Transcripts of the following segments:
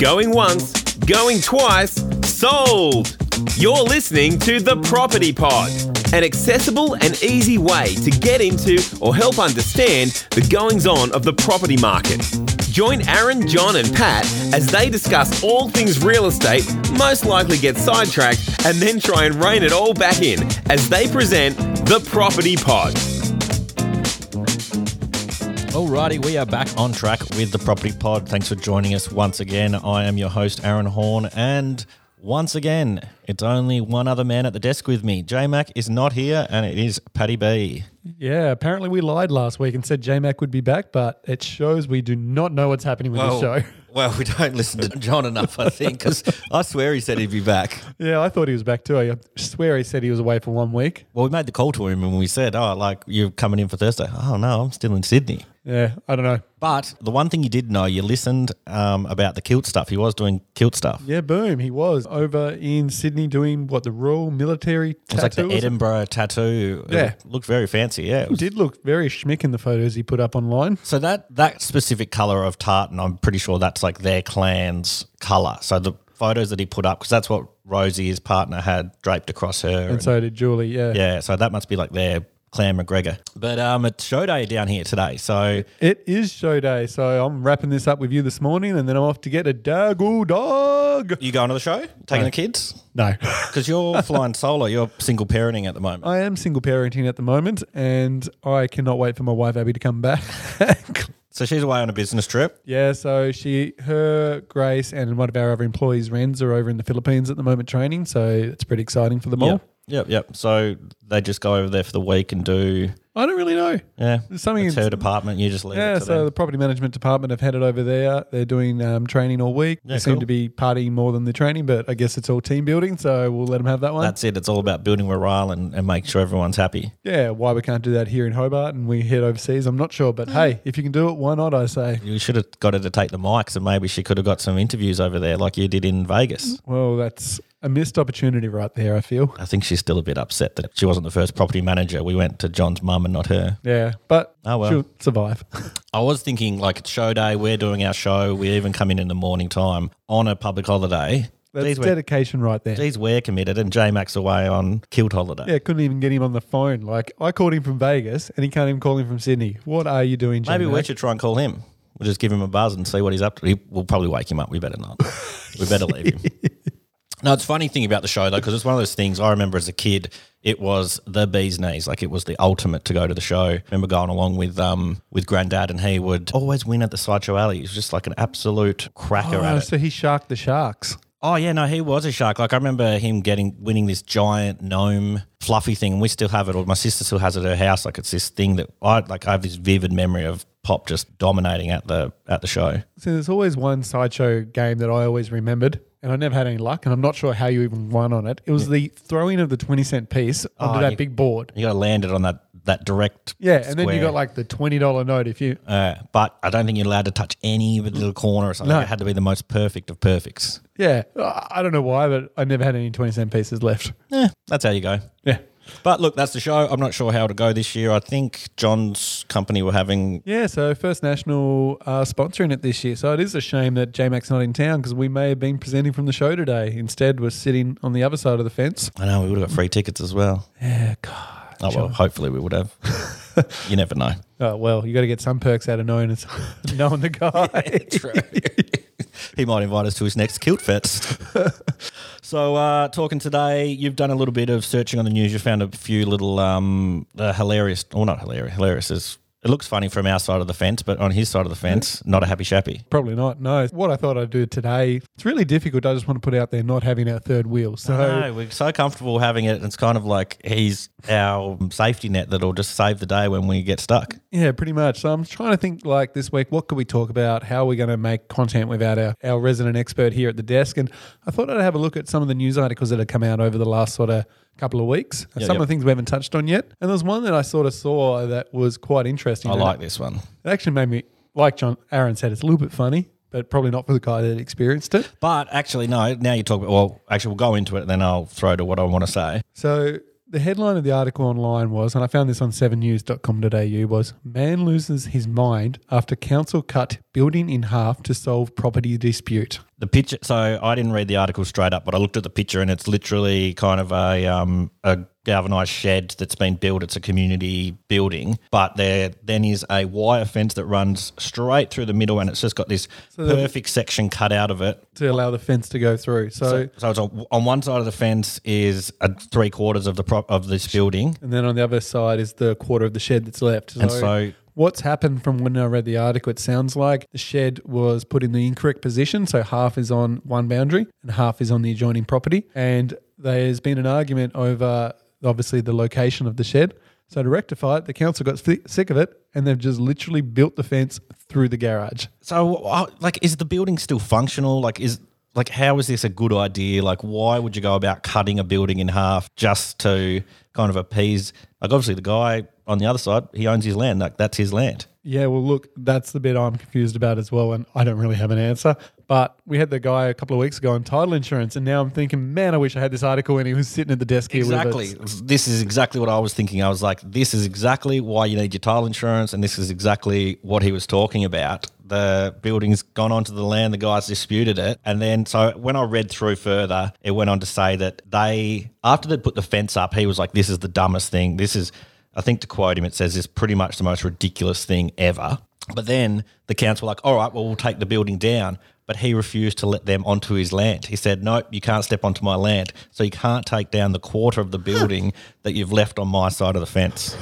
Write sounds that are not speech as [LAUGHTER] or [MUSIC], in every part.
Going once, going twice, sold! You're listening to The Property Pod, an accessible and easy way to get into or help understand the goings on of the property market. Join Aaron, John, and Pat as they discuss all things real estate, most likely get sidetracked, and then try and rein it all back in as they present The Property Pod. Alrighty, we are back on track with the Property Pod. Thanks for joining us once again. I am your host, Aaron Horne, and once again, it's only one other man at the desk with me. J Mac is not here, and it is Paddy B. Yeah, apparently we lied last week and said J Mac would be back, but it shows we do not know what's happening with the show. Well, we don't listen to John enough, I think, because I swear he said he'd be back. Yeah, I thought he was back too. I swear he said he was away for one week. Well, we made the call to him and we said, "Oh, like you're coming in for Thursday." Oh no, I'm still in Sydney. Yeah, I don't know. But the one thing you did know, you listened um, about the kilt stuff. He was doing kilt stuff. Yeah, boom. He was over in Sydney doing what the Royal Military It was like the tattoo. or something. Edinburgh tattoo. It Yeah. looked very fancy. Yeah, it It was did look very schmick in the photos he put up online. So that that specific color of tartan, I'm pretty sure that's like their clan's color. So the photos that he put up, because that's what Rosie, his partner, had draped across her. And so did Julie. Yeah. yeah, so that must be like their clan McGregor. But um, it's show day down here today. So It is show day. So I'm wrapping this up with you this morning and then I'm off to get a dagwood dog. you going to the show, taking the kids? No. [LAUGHS] Because you're flying solo. You're single parenting at the moment. I am single parenting at the moment and I cannot wait for my wife Abby to come back. [LAUGHS] So she's away on a business trip. yeah, so she, her, Grace, and one of our other employees, Renz, are over in the Philippines at the moment training. So it's pretty exciting for them all. Yep. Yep, yep. So they just go over there for the week and do I don't really know. yeah. There's something It's in- her department. You just leave Yeah, it to so them. the property management department have headed over there. They're doing um, training all week. Yeah, they seem to be partying more than the training, but I guess it's all team building, so we'll let them have that one. That's it. It's all about building morale and, and make sure everyone's happy. yeah, why we can't do that here in Hobart and we head overseas, I'm not sure. But Mm. hey, if you can do it, why not? I say. You should have got her to take the mics, and maybe she could have got some interviews over there, like you did in Vegas. Well, that's a missed opportunity right there. I feel. I think she's still a bit upset that she wasn't the first property manager. We went to John's mum and not her. Yeah, but Oh, well. she'll survive. [LAUGHS] I was thinking, like, it's show day. We're doing our show. We even come in in the morning time on a public holiday. That's we're, dedication right there. geez, we're committed, and J Mac's away on kilt holiday. Yeah, couldn't even get him on the phone. Like I called him from Vegas, and he can't even call him from Sydney. What are you doing, Maybe we should try and call him. We'll just give him a buzz and see what he's up to. He, we'll probably wake him up. We better not. we better leave him. [LAUGHS] No, it's a funny thing about the show though, because it's one of those things I remember as a kid. It was the bee's knees, like it was the ultimate to go to the show. I remember going along with um with granddad, and he would always win at the sideshow alley. He was just like an absolute cracker Oh, at it. so he sharked the sharks. Oh yeah, no, he was a shark. Like I remember him getting winning this giant gnome fluffy thing, and we still have it. Or my sister still has it at her house. Like it's this thing that I like. I have this vivid memory of Pop just dominating at the at the show. So there's always one sideshow game that I always remembered, and I never had any luck, and I'm not sure how you even won on it. It was the throwing of the 20 cent piece onto Oh, that you- big board. You got to land it on that that direct. Yeah, and then you got like the $20 note if you. Uh, but I don't think you're allowed to touch any of the little corner or something. No. It had to be the most perfect of perfects. Yeah, I I don't know why, but I never had any 20 cent pieces left. Yeah, that's how you go. Yeah. But look, that's the show. I'm not sure how to go this year. I think John's company were having. Yeah, so First National are sponsoring it this year. So it is a shame that JMac's not in town because we may have been presenting from the show today. Instead, we're sitting on the other side of the fence. I know we would have got free tickets as well. Yeah, God. Oh well, hopefully we would have. [LAUGHS] you never know. Oh, well, you got to get some perks out of knowing, [LAUGHS] knowing the guy. [LAUGHS] True. He might invite us to his next kilt fest. [LAUGHS] so, uh, talking today, you've done a little bit of searching on the news. You found a few little um, uh, hilarious, or not hilarious, hilarious is. It looks funny from our side of the fence, but on his side of the fence, not a happy shappy. Probably not. No. What I thought I'd do today, it's really difficult. I just want to put out there not having our third wheel. So No, we're so comfortable having it. It's kind of like he's our safety net that'll just save the day when we get stuck. yeah, pretty much. So I'm trying to think like this week, what could we talk about? How are we going to make content without our, our resident expert here at the desk? And I thought I'd have a look at some of the news articles that have come out over the last sort of couple of weeks. Yeah, some yep. of the things we haven't touched on yet. And there's one that I sort of saw that was quite interesting. I like this one. It actually made me, like John Aaron said, it's a little bit funny, but probably not for the guy that experienced it. But actually, no, now you talk about, well, actually, we'll go into it, and then I'll throw to what I want to say. So the headline of the article online was, and I found this on 7news.com.au, was Man loses his mind after council cut building in half to solve property dispute. The picture. So I didn't read the article straight up, but I looked at the picture, and it's literally kind of a um, a galvanized shed that's been built. It's a community building, but there then is a wire fence that runs straight through the middle, and it's just got this the- perfect section cut out of it. to allow the fence to go through. So, So it's on, on one side of the fence is a three quarters of the prop of this building, and then on the other side is the quarter of the shed that's left. and so What's happened from when I read the article, it sounds like the shed was put in the incorrect position. So half is on one boundary and half is on the adjoining property. And there's been an argument over obviously the location of the shed. So to rectify it, the council got sick of it and they've just literally built the fence through the garage. So, uh, like, is the building still functional? Like, is like, how is this a good idea? Like, why would you go about cutting a building in half just to kind of appease? Like, obviously, the guy on the other side, he owns his land. Like, that's his land. Yeah, well, look, that's the bit I'm confused about as well, and I don't really have an answer. But we had the guy a couple of weeks ago on title insurance, and now I'm thinking, man, I wish I had this article when he was sitting at the desk here Exactly. with us. This is exactly what I was thinking. I was like, this is exactly why you need your title insurance, and this is exactly what he was talking about. The building's gone onto the land, the guys disputed it. And then, so when I read through further, it went on to say that they, after they put the fence up, he was like, this is the dumbest thing. This is, I think to quote him, it says, it's pretty much the most ridiculous thing ever. But then the council were like, all right, well, we'll take the building down. But he refused to let them onto his land. He said, nope, you can't step onto my land. So you can't take down the quarter of the building [LAUGHS] that you've left on my side of the fence.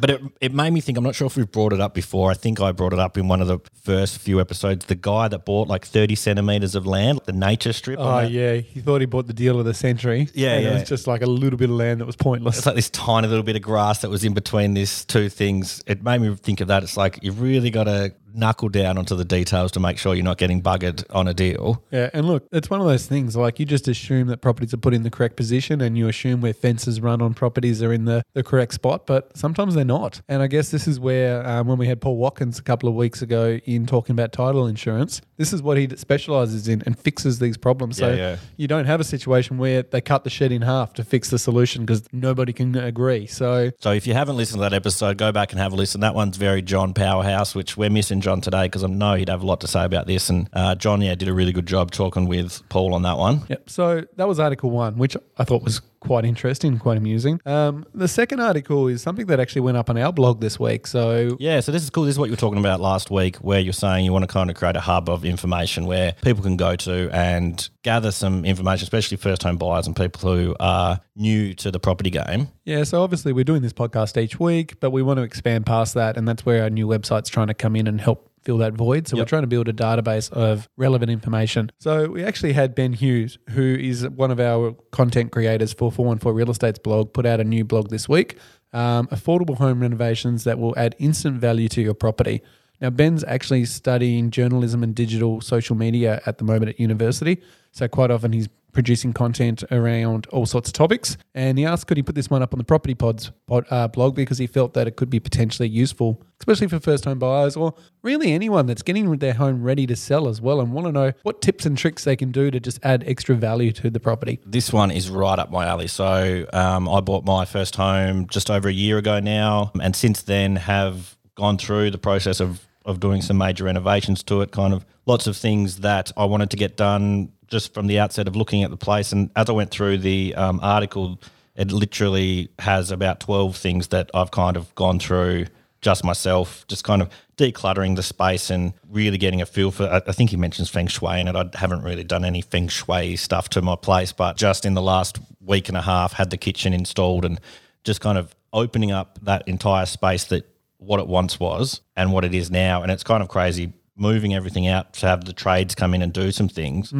But it, it made me think. I'm not sure if we've brought it up before. I think I brought it up in one of the first few episodes. The guy that bought like 30 centimeters of land, the nature strip. Oh, yeah. He thought he bought the deal of the century. Yeah, and It was just like a little bit of land that was pointless. It's like this tiny little bit of grass that was in between these two things. It made me think of that. It's like you've really got to knuckle down onto the details to make sure you're not getting buggered on a deal. Yeah, and look, it's one of those things like you just assume that properties are put in the correct position and you assume where fences run on properties are in the, the correct spot, but sometimes they're not. And I guess this is where, um, when we had Paul Watkins a couple of weeks ago in talking about title insurance, this is what he specializes in and fixes these problems. so Yeah, yeah. you don't have a situation where they cut the shed in half to fix the solution because nobody can agree. So So if you haven't listened to that episode, go back and have a listen. That one's very John Powerhouse, which we're missing John today because I know he'd have a lot to say about this. And uh, John, yeah, did a really good job talking with Paul on that one. Yep. So that was Article One, which I thought was quite interesting, quite amusing. Um, the second article is something that actually went up on our blog this week. So Yeah, so this is cool. This is what you were talking about last week, where you're saying you want to kind of create a hub of information where people can go to and gather some information, especially first home buyers and people who are new to the property game. yeah, so obviously we're doing this podcast each week, but we want to expand past that, and that's where our new website's trying to come in and help fill that void. So we're trying to build a database of relevant information. So we actually had Ben Hughes, who is one of our content creators for 414 Real Estate's blog, put out a new blog this week. Um, affordable home renovations that will add instant value to your property. Now, Ben's actually studying journalism and digital social media at the moment at university. So, quite often he's producing content around all sorts of topics. And he asked, could he put this one up on the Property Pods pod, uh, blog because he felt that it could be potentially useful, especially for first home buyers or really anyone that's getting their home ready to sell as well and want to know what tips and tricks they can do to just add extra value to the property. This one is right up my alley. So um, I bought my first home just over a year ago now, and since then have gone through the process of of doing some major renovations to it. Kind of lots of things that I wanted to get done just from the outset of looking at the place. And as I went through the um, article, it literally has about twelve things that I've kind of gone through just myself, just kind of decluttering the space and really getting a feel for. I think he mentions feng shui in it. I haven't really done any feng shui stuff to my place, but just in the last week and a half, had the kitchen installed and just kind of opening up that entire space that what it once was and what it is now. And it's kind of crazy moving everything out to have the trades come in and do some things.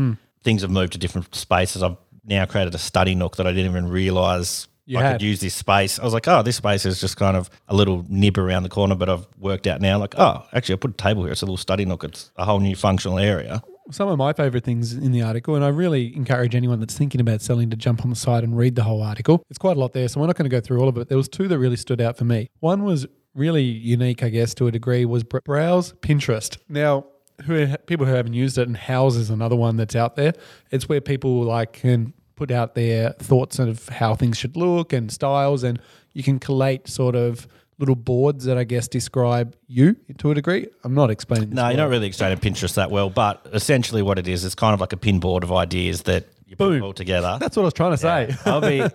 Things have moved to different spaces. I've now created a study nook that I didn't even realize You I had. could use this space. I was like, oh, this space is just kind of a little nib around the corner, but I've worked out now, like, oh, actually, I put a table here. It's a little study nook. It's a whole new functional area. some of my favorite things in the article, and I really encourage anyone that's thinking about selling to jump on the site and read the whole article. It's quite a lot there, so we're not going to go through all of it. There was two that really stood out for me. One was really unique, I guess, to a degree, was Browse Pinterest. Now, who people who haven't used it, and Houzz is another one that's out there. It's where people like can put out their thoughts of how things should look and styles, and you can collate sort of little boards that I guess describe you to a degree. I'm not explaining. No, you're not really explaining Pinterest that well, but essentially what it is, it's kind of like a pinboard of ideas that you put all together. That's what I was trying to say. I'll be,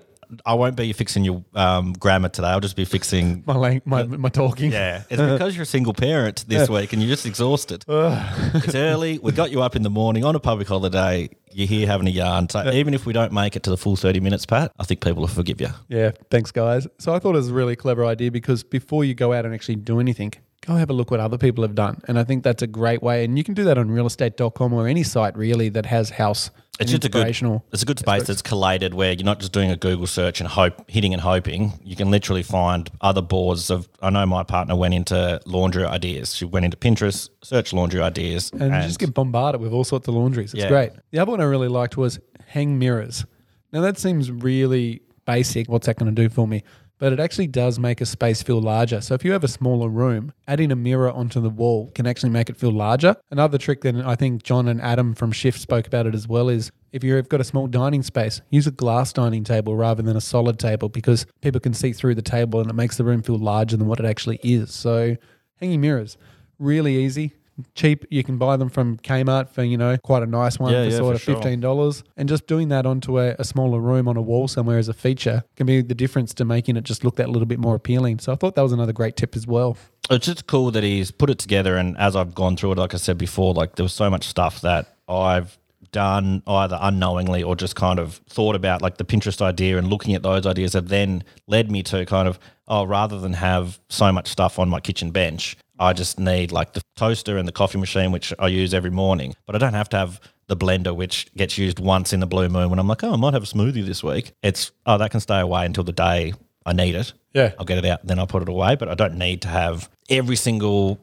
I won't be fixing your um, grammar today. I'll just be fixing. [LAUGHS] my, lang- my my talking. Yeah, it's because you're a single parent this week and you're just exhausted. [LAUGHS] it's early. We got you up in the morning on a public holiday. You're here having a yarn. So even if we don't make it to the full 30 minutes, Pat, I think people will forgive you. Yeah, thanks, guys. So I thought it was a really clever idea because before you go out and actually do anything, go have a look what other people have done. And I think that's a great way. And you can do that on realestate.com or any site really that has house. It's just a good, inspirational. it's a good space that's collated where you're not just doing a Google search and hope, hitting and hoping. You can literally find other boards of. I know my partner went into laundry ideas. She went into Pinterest, search laundry ideas, and, you just get bombarded with all sorts of laundries. It's Yeah. great. The other one I really liked was hang mirrors. Now that seems really basic. What's that going to do for me? But it actually does make a space feel larger. So if you have a smaller room, adding a mirror onto the wall can actually make it feel larger. Another trick that I think John and Adam from Shift spoke about it as well is if you've got a small dining space, use a glass dining table rather than a solid table because people can see through the table and it makes the room feel larger than what it actually is. So hanging mirrors, really easy cheap. You can buy them from Kmart for you know quite a nice one Yeah, for yeah, sort for of fifteen dollars. And just doing that onto a, a smaller room on a wall somewhere as a feature can be the difference to making it just look that little bit more appealing. So I thought that was another great tip as well. it's just cool that he's put it together. And as I've gone through it, like I said before, like there was so much stuff that I've done either unknowingly or just kind of thought about, like the Pinterest idea and looking at those ideas have then led me to kind of, oh, rather than have so much stuff on my kitchen bench, I just need like the toaster and the coffee machine, which I use every morning. But I don't have to have the blender, which gets used once in the blue moon when I'm like, oh, I might have a smoothie this week. It's, oh, that can stay away until the day I need it. Yeah. I'll get it out, then I'll put it away. But I don't need to have every single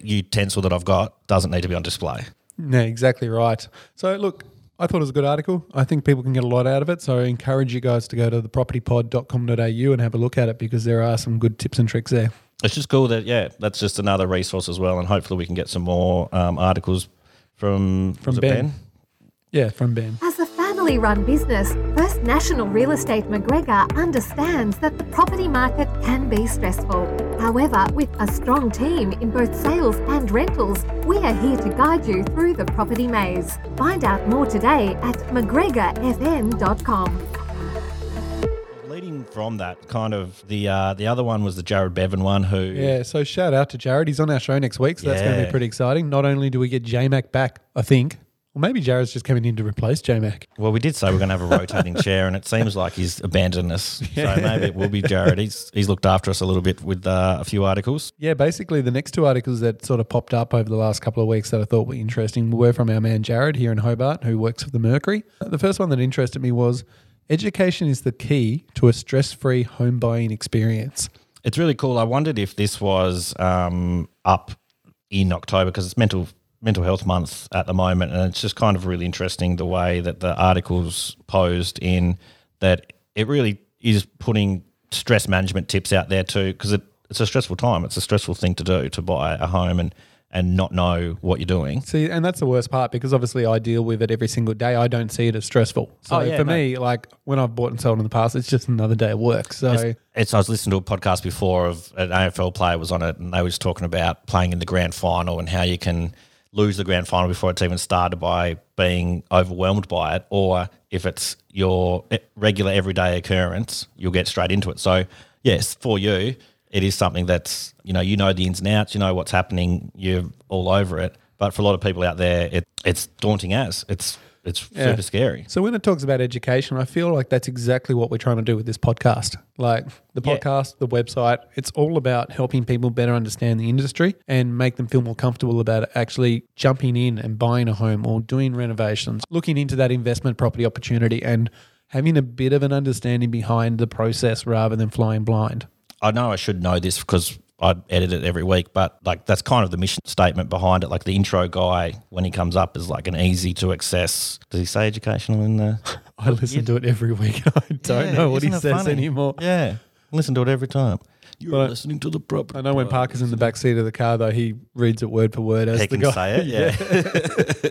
utensil that I've got doesn't need to be on display. Yeah, exactly right. So look, I thought it was a good article. I think people can get a lot out of it. So I encourage you guys to go to thepropertypod.com.au and have a look at it because there are some good tips and tricks there. It's just cool that yeah, that's just another resource as well, and hopefully we can get some more um, articles from From was it Ben. Yeah, from Ben. As a family run business, First National Real Estate McGregor understands that the property market can be stressful. However, with a strong team in both sales and rentals, we are here to guide you through the property maze. Find out more today at mcgregorfn.com. From that, kind of the uh, the other one was the Jared Bevan one, who Yeah, so shout out to Jared. He's on our show next week, so that's going to be pretty exciting. Not only do we get JMac back, I think, or maybe Jared's just coming in to replace JMac. Well, we did say we're going to have a rotating chair, and it seems like he's abandoned us. So maybe it will be Jared. He's he's looked after us a little bit with uh, a few articles. Yeah, basically the next two articles that sort of popped up over the last couple of weeks that I thought were interesting were from our man Jared here in Hobart, who works for the Mercury. The first one that interested me was education is the key to a stress-free home buying experience. It's really cool. I wondered if this was um, up in October because it's mental mental health month at the moment, and it's just kind of really interesting the way that the articles posed in that it really is putting stress management tips out there too because it, it's a stressful time. It's a stressful thing to do to buy a home and and not know what you're doing. See, and that's the worst part because obviously I deal with it every single day. I don't see it as stressful. So Oh, yeah, for no. me, like when I've bought and sold in the past, it's just another day of work. So It's, it's I was listening to a podcast before of an AFL player was on it, and they was talking about playing in the grand final and how you can lose the grand final before it's even started by being overwhelmed by it, or if it's your regular everyday occurrence, you'll get straight into it. So yes, for you, it is something that's you know you know the ins and outs, you know what's happening, you're all over it. But for a lot of people out there, it, it's daunting as it's it's Yeah. super scary. So when it talks about education, I feel like that's exactly what we're trying to do with this podcast. Like the Yeah. podcast, the website, it's all about helping people better understand the industry and make them feel more comfortable about actually jumping in and buying a home or doing renovations, looking into that investment property opportunity and having a bit of an understanding behind the process rather than flying blind. I know I should know this because I edit it every week, but like that's kind of the mission statement behind it. Like the intro guy, when he comes up, is like an easy to access. Does he say educational in there? [LAUGHS] I listen to it every week. [LAUGHS] I don't Yeah, know what he says funny? anymore. Yeah, listen to it every time. You're But I- listening to the property. I know when Parker's in the back seat of the car, though, he reads it word for word as He the can guy. say it, [LAUGHS] yeah.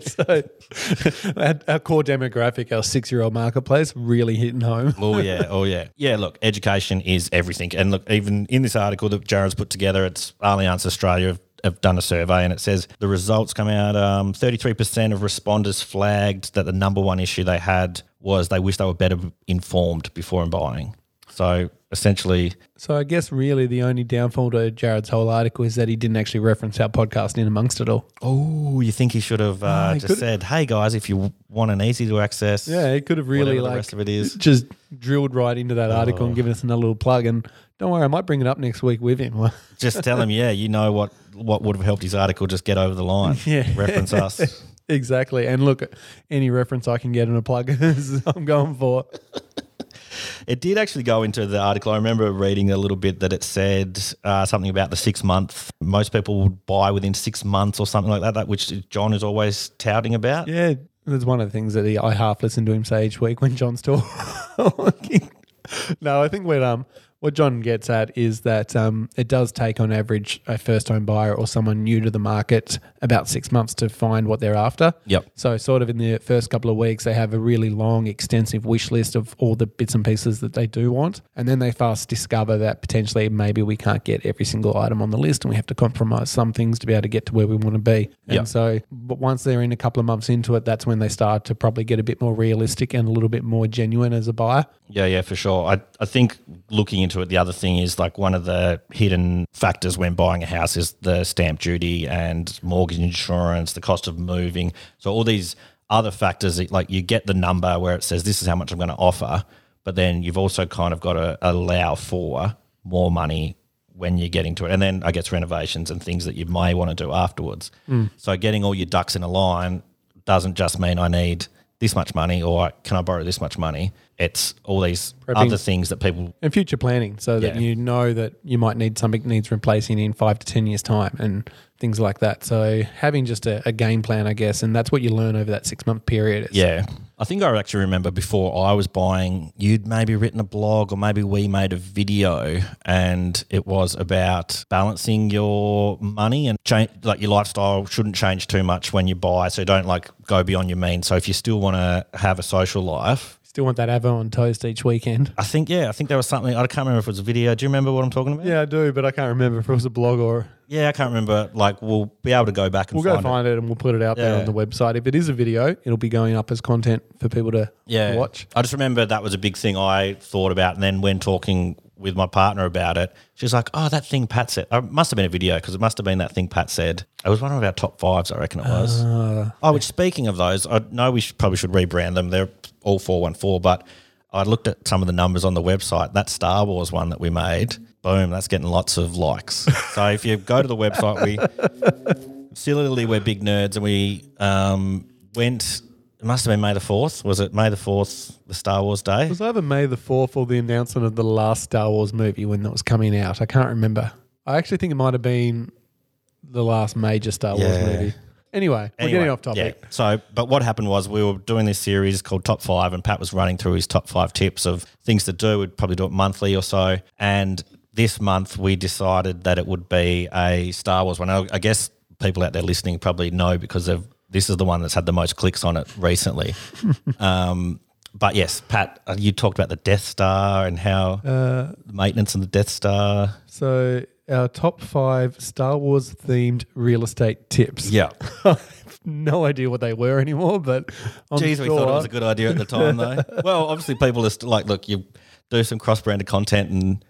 [LAUGHS] so [LAUGHS] our, our core demographic, our six-year-old marketplace, really hitting home. Oh yeah, oh yeah, yeah. Look, education is everything, and look, even in this article that Jared's put together, it's Allianz Australia have, have done a survey, and it says the results come out. um, Thirty-three percent of responders flagged that the number one issue they had was they wish they were better informed before buying. So essentially, So I guess really the only downfall to Jared's whole article is that he didn't actually reference our podcast in amongst it all. oh, you think he should have uh, he just said, "Hey guys, if you want an easy to access, Yeah, he could have really like the rest of it is." just drilled right into that article Oh. and given us another little plug. And don't worry, I might bring it up next week with him. [LAUGHS] just tell him, yeah, you know what what would have helped his article just get over the line. Yeah. reference [LAUGHS] us. exactly. And look, any reference I can get in a plug, [LAUGHS] I'm going for. It did actually go into the article. I remember reading a little bit that it said uh, something about the six month. Most people would buy within six months or something like that, that which John is always touting about. Yeah, that's one of the things that he, I half listen to him say each week when John's talking. [LAUGHS] no, I think what um what John gets at is that um, it does take on average a first home buyer or someone new to the market about six months to find what they're after. Yep. So, sort of in the first couple of weeks, they have a really long, extensive wish list of all the bits and pieces that they do want. And then they fast discover that potentially maybe we can't get every single item on the list and we have to compromise some things to be able to get to where we want to be. And Yep. so, but once they're in a couple of months into it, that's when they start to probably get a bit more realistic and a little bit more genuine as a buyer. Yeah, yeah, for sure. I, I think looking into it, the other thing is like one of the hidden factors when buying a house is the stamp duty and mortgage insurance, the cost of moving. So all these other factors, like you get the number where it says this is how much I'm going to offer, but then you've also kind of got to allow for more money when you're getting to it. And then I guess renovations and things that you may want to do afterwards. Hmm. So getting all your ducks in a line doesn't just mean I need this much money or can I borrow this much money. It's all these Prepping. other things that people. And future planning so that Yeah. you know that you might need something needs replacing in five to 10 years' time and things like that. So, having just a, a game plan, I guess, and that's what you learn over that six month period. Yeah. I think I actually remember before I was buying, you'd maybe written a blog or maybe we made a video and it was about balancing your money and change, like your lifestyle shouldn't change too much when you buy. So don't like go beyond your means. So if you still want to have a social life, Still want that Avo on toast each weekend. I think, yeah, I think there was something, I can't remember if it was a video. Do you remember what I'm talking about? Yeah, I do, but I can't remember if it was a blog or. Yeah, I can't remember. Like, we'll be able to go back and We'll go find, find it. and we'll put it out there Yeah. on the website. If it is a video, it'll be going up as content for people to yeah. watch. I just remember that was a big thing I thought about. And then when talking with my partner about it, she's like, oh, that thing Pat said. It must have been a video because it must have been that thing Pat said. It was one of our top fives, I reckon it was. Uh, oh, which speaking of those, I know we should, probably should rebrand them. They're all 414, but I looked at some of the numbers on the website. That Star Wars one that we made, boom, that's getting lots of likes. so if you go to the website, we [LAUGHS] silly we're big nerds and we um, went. It must have been May the fourth. Was it May the fourth, the Star Wars day? it was either May the 4th or the announcement of the last Star Wars movie when that was coming out. I can't remember. I actually think it might have been the last major Star Wars Yeah. movie. Anyway, we're Anyway, getting off topic. Yeah. So, but what happened was we were doing this series called Top Five, and Pat was running through his top five tips of things to do. We'd probably do it monthly or so. And this month we decided that it would be a Star Wars one. I I guess people out there listening probably know because of this is the one that's had the most clicks on it recently. [LAUGHS] um, but yes, Pat, uh, you talked about the Death Star and how Uh, maintenance on the Death Star. So, our top five Star Wars themed real estate tips. Yeah. [LAUGHS] No idea what they were anymore, but I'm Jeez, we thought it was a good idea at the time, though. [LAUGHS] well, obviously, people are st- like, look, you do some cross-branded content, and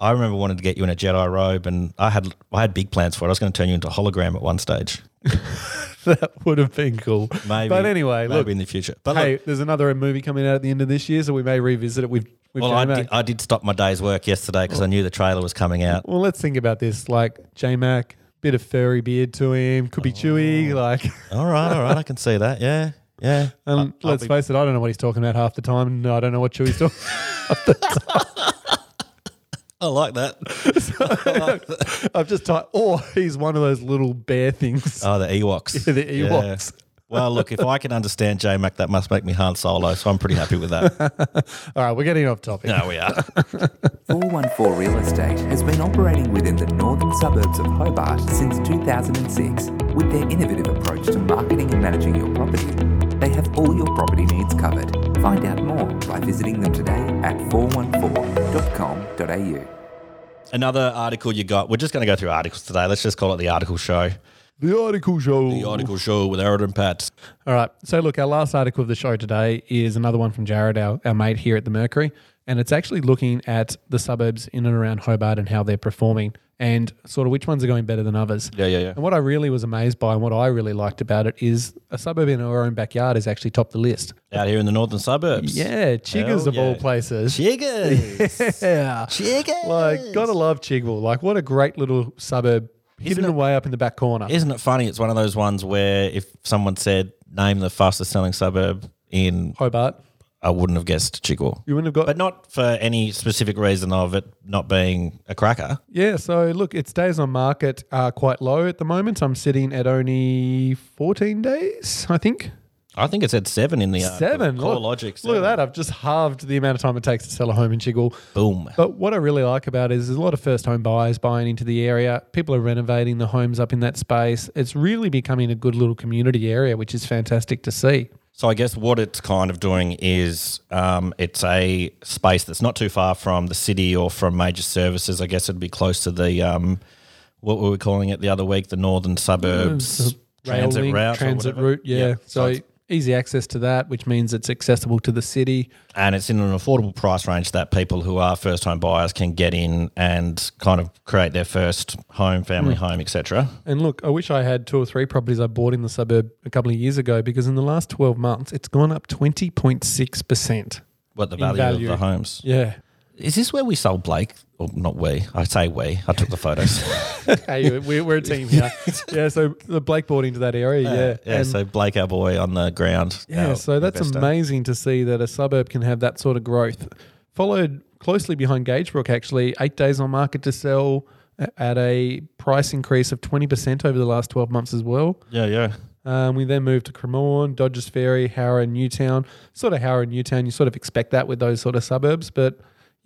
I remember wanting to get you in a Jedi robe, and I had I had big plans for it. I was going to turn you into a hologram at one stage, [LAUGHS] that would have been cool. maybe. But anyway, maybe look, in the future. But hey, look, there's another movie coming out at the end of this year, so we may revisit it with, with well, I did, I did stop my day's work yesterday because I knew the trailer was coming out. Well, let's think about this. Like J Mac, bit of furry beard to him, could be Oh. chewy. Like, All right, all right, I can see that. Yeah, yeah. and let's be- face it, I don't know what he's talking about half the time, and I don't know what Chewy's talking. [LAUGHS] I like [LAUGHS] [LAUGHS] that. I've just typed, or he's one of those little bear things. Oh, the Ewoks. [LAUGHS] the Yeah. Ewoks. Well, look, if I can understand J Mac, that must make me Han Solo. So I'm pretty happy with that. All right, we're getting off topic. no, we are. 414 Real Estate has been operating within the northern suburbs of Hobart since 2006. With their innovative approach to marketing and managing your property, they have all your property needs covered. Find out more by visiting them today at 414.com.au. Another article you got. We're just going to go through articles today. Let's just call it the article show. The article show. The article show with Aaron and Pat. All right. So, look, our last article of the show today is another one from Jared, our, our mate here at the Mercury. And it's actually looking at the suburbs in and around Hobart and how they're performing and sort of which ones are going better than others. Yeah, yeah, yeah. And what I really was amazed by and what I really liked about it is a suburb in our own backyard is actually topped the list. Out here in the northern suburbs. Yeah, Chiggers Hell of all places. Chiggers. [LAUGHS] Yeah. Chiggers. Like, gotta love Chigwell. Like, what a great little suburb hidden it- away up in the back corner. Isn't it funny? It's one of those ones where if someone said, name the fastest selling suburb in, Hobart. I wouldn't have guessed Chigwell. You wouldn't have got. But not for any specific reason of it not being a cracker. Yeah, so look, its days on market are quite low at the moment. I'm sitting at only 14 days, I think. I think it said seven in the article. Seven. Core look, logic. Look at that. I've just halved the amount of time it takes to sell a home in Chigwell. Boom. But what I really like about it is there's a lot of first home buyers buying into the area. People are renovating the homes up in that space. It's really becoming a good little community area, which is fantastic to see. So I guess what it's kind of doing is um, it's a space that's not too far from the city or from major services. I guess it'd be close to the um, what were we calling it the other week? The northern suburbs transit Rail link, route, transit route. Yeah. So, it's- easy access to that, which means it's accessible to the city. and it's in an affordable price range that people who are first home buyers can get in and kind of create their first home, family Hmm. home, etc. And look, I wish I had two or three properties I bought in the suburb a couple of years ago because in the last 12 months, it's gone up 20.6%. What the value, value. of the homes? Yeah. Is this where we sold Blake? Or not we? I say we. I took the photos. [LAUGHS] hey, we're, we're a team here. [LAUGHS] yeah. So the Blake bought into that area. Yeah. yeah. And- so Blake, our boy, on the ground. Yeah, so that's amazing to see that a suburb can have that sort of growth. Followed closely behind Gagebrook, actually, eight days on market to sell at a price increase of 20% over the last 12 months as well. Yeah, yeah. Um, we then moved to Cremorne, Dodges Ferry, Howrah, Newtown. Sort of Howrah, Newtown, you sort of expect that with those sort of suburbs. But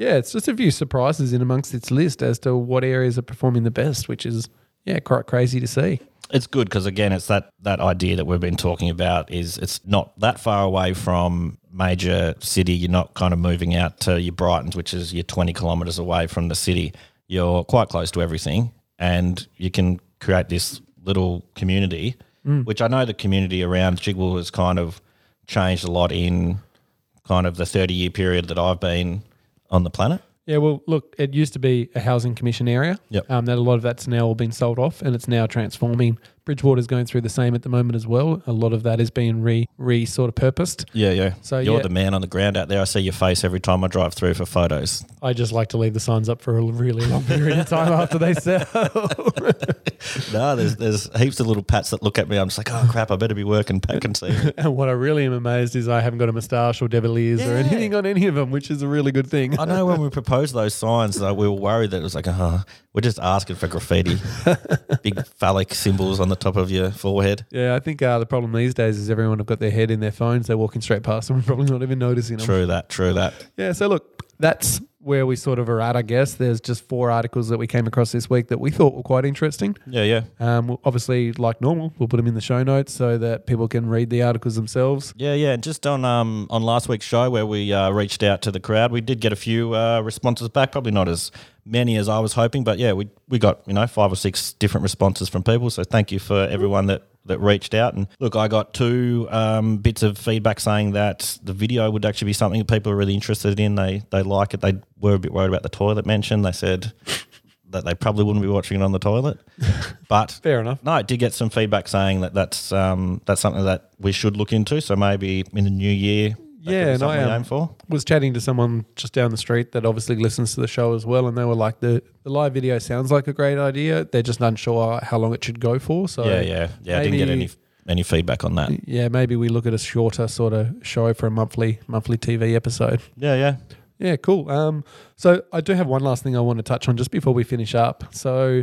yeah, it's just a few surprises in amongst its list as to what areas are performing the best, which is, yeah, quite crazy to see. It's good because again, it's that that idea that we've been talking about is it's not that far away from major city. You're not kind of moving out to your Brightons, which is you're 20 kilometres away from the city. You're quite close to everything, and you can create this little community. Mm. Which I know the community around Chigwell has kind of changed a lot in kind of the 30 year period that I've been on the planet. Yeah, well, look, it used to be a housing commission area. Yep. Um, that a lot of that's now all been sold off, and it's now transforming. Bridgewater's going through the same at the moment as well. A lot of that is being re re sort of purposed. Yeah, yeah. So, you're yeah. the man on the ground out there. I see your face every time I drive through for photos. I just like to leave the signs up for a really long period of time after they sell. [LAUGHS] No, there's there's heaps of little pats that look at me. I'm just like, oh crap, I better be working back and see. [LAUGHS] and what I really am amazed is I haven't got a moustache or Deviliers or Yeah. anything on any of them, which is a really good thing. I know when we [LAUGHS] proposed those signs, though, we were worried that it was like, oh, we're just asking for graffiti, big phallic symbols on the top of your forehead. Yeah, I think uh, the problem these days is everyone have got their head in their phones. They're walking straight past them and [LAUGHS] probably not even noticing them. True that, true that. Yeah, so look, that's where we sort of are at, I guess. There's just four articles that we came across this week that we thought were quite interesting. Yeah, yeah, Um, obviously, like normal, we'll put them in the show notes so that people can read the articles themselves. yeah, yeah. And just on um on last week's show where we uh, reached out to the crowd, we did get a few uh, responses back. Probably not as many as I was hoping, but yeah, we we got you know five or six different responses from people. So thank you for everyone that that reached out. And look, I got two um, bits of feedback saying that the video would actually be something that people are really interested in. They they like it. They were a bit worried about the toilet mention. They said that they probably wouldn't be watching it on the toilet, [LAUGHS] but Fair enough. no, I did get some feedback saying that that's um, that's something that we should look into. So maybe in the new year, that could be Yeah, and I um, aim for. was chatting to someone just down the street that obviously listens to the show as well, and they were like, the, the live video sounds like a great idea. They're just unsure how long it should go for. So Yeah, yeah, yeah. I didn't get any any feedback on that. Yeah, maybe we look at a shorter sort of show for a monthly monthly TV episode. Yeah, yeah. Yeah, cool. Um, so I do have one last thing I want to touch on just before we finish up. So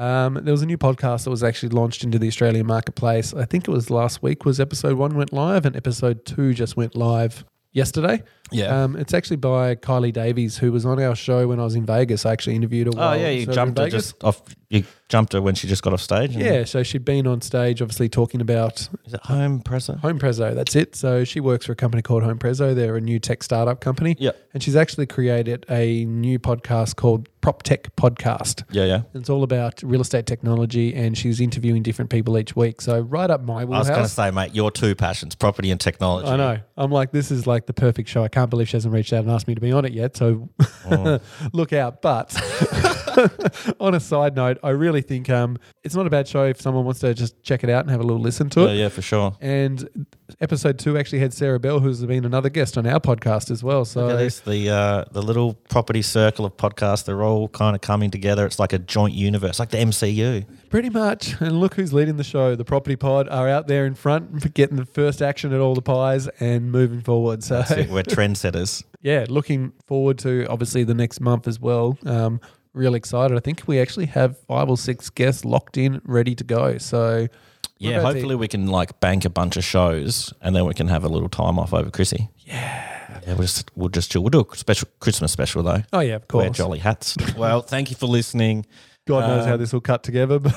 Um, there was a new podcast that was actually launched into the Australian marketplace. I think it was last week. Was episode one went live, and episode two just went live yesterday. Yeah. Um, it's actually by Kylie Davis, who was on our show when I was in Vegas. I actually interviewed her. Oh while yeah, you jumped her Vegas. just off. You jumped her when she just got off stage. Yeah, so she'd been on stage, obviously talking about Is it home presser? Home Prezzo. That's it. So she works for a company called Home Prezzo. They're a new tech startup company. Yep. And she's actually created a new podcast called Prop Tech Podcast. Yeah, yeah. It's all about real estate technology, and she's interviewing different people each week. So right up my I was going to say, mate, your two passions, property and technology. I know. I'm like, this is like the perfect show. I can't believe she hasn't reached out and asked me to be on it yet. So Oh. [LAUGHS] look out. But [LAUGHS] [LAUGHS] on a side note, I really think um, it's not a bad show if someone wants to just check it out and have a little listen to it. yeah, for sure. And episode two actually had Sarah Bell, who's been another guest on our podcast as well. So this, the uh, the little property circle of podcasts. They're all kind of coming together. It's like a joint universe, like the MCU. pretty much. And look who's leading the show. The Property Pod are out there in front for [LAUGHS] getting the first action at all the pies and moving forward. So. We're [LAUGHS] trendsetters. yeah, looking forward to obviously the next month as well. Um, real excited. I think we actually have five or six guests locked in, ready to go. So Yeah, about hopefully we can like bank a bunch of shows, and then we can have a little time off over Chrissy. Yeah. Yeah, we'll just we'll just chill. We'll do a special Christmas special though. oh yeah, of course. Wear jolly hats. well, thank you for listening. God knows how Um, this will cut together. But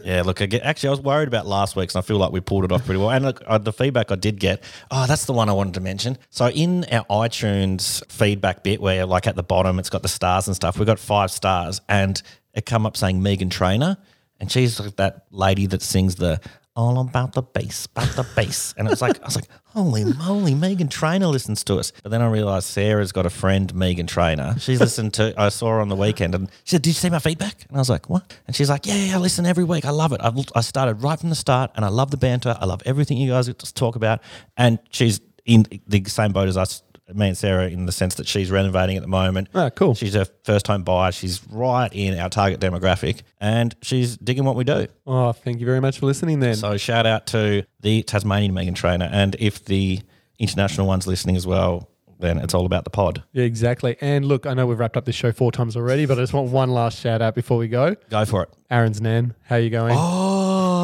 [LAUGHS] Yeah, look, I get, actually, I was worried about last week's, and I feel like we pulled it off pretty well. And look, uh, the feedback I did get, oh, that's the one I wanted to mention. So in our iTunes feedback bit, where like at the bottom it's got the stars and stuff, we got five stars, and it come up saying Megan Trainer, and she's like that lady that sings the all about the bass, about the bass, and it was like I was like, holy moly, Meghan Trainor listens to us. But then I realised Sarah's got a friend, Megan Trainer. She's listened to. I saw her on the weekend, and she said, "Did you see my feedback?" And I was like, "What?" And she's like, "Yeah, yeah, I listen every week. I love it. I've, I started right from the start, and I love the banter. I love everything you guys just talk about." And she's in the same boat as us, me and Sarah, in the sense that she's renovating at the moment. Oh, cool. She's a first home buyer. She's right in our target demographic, and she's digging what we do. oh, thank you very much for listening. Then So shout out to the Tasmanian Megan Trainer, and if the international one's listening as well, then it's all about the pod. yeah, exactly. And look, I know we've wrapped up this show four times already, but I just want one last shout out before we go. Go for it. Aaron's Nan, how you going? Oh,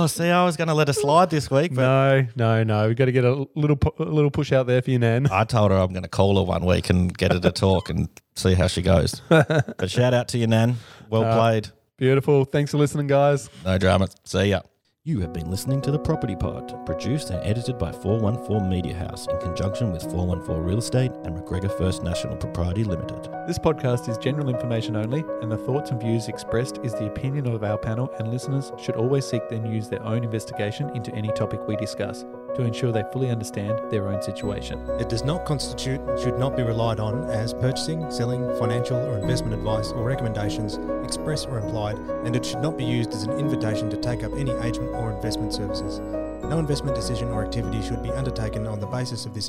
Oh, see, I was going to let her slide this week, but No, no, no. We've got to get a little pu- a little push out there for you, Nan. I told her I'm going to call her one week and get her to talk and see how she goes. [LAUGHS] but shout out to you, Nan. Well uh, played. Beautiful. Thanks for listening, guys. No drama. See ya. You have been listening to The Property Pod, produced and edited by 414 Media House in conjunction with 414 Real Estate and McGregor First National Propriety Limited. This podcast is general information only, and the thoughts and views expressed is the opinion of our panel, and listeners should always seek and use their own investigation into any topic we discuss to ensure they fully understand their own situation. It does not constitute, and should not be relied on as purchasing, selling, financial or investment advice or recommendations, express or implied, and it should not be used as an invitation to take up any agent or investment services. No investment decision or activity should be undertaken on the basis of this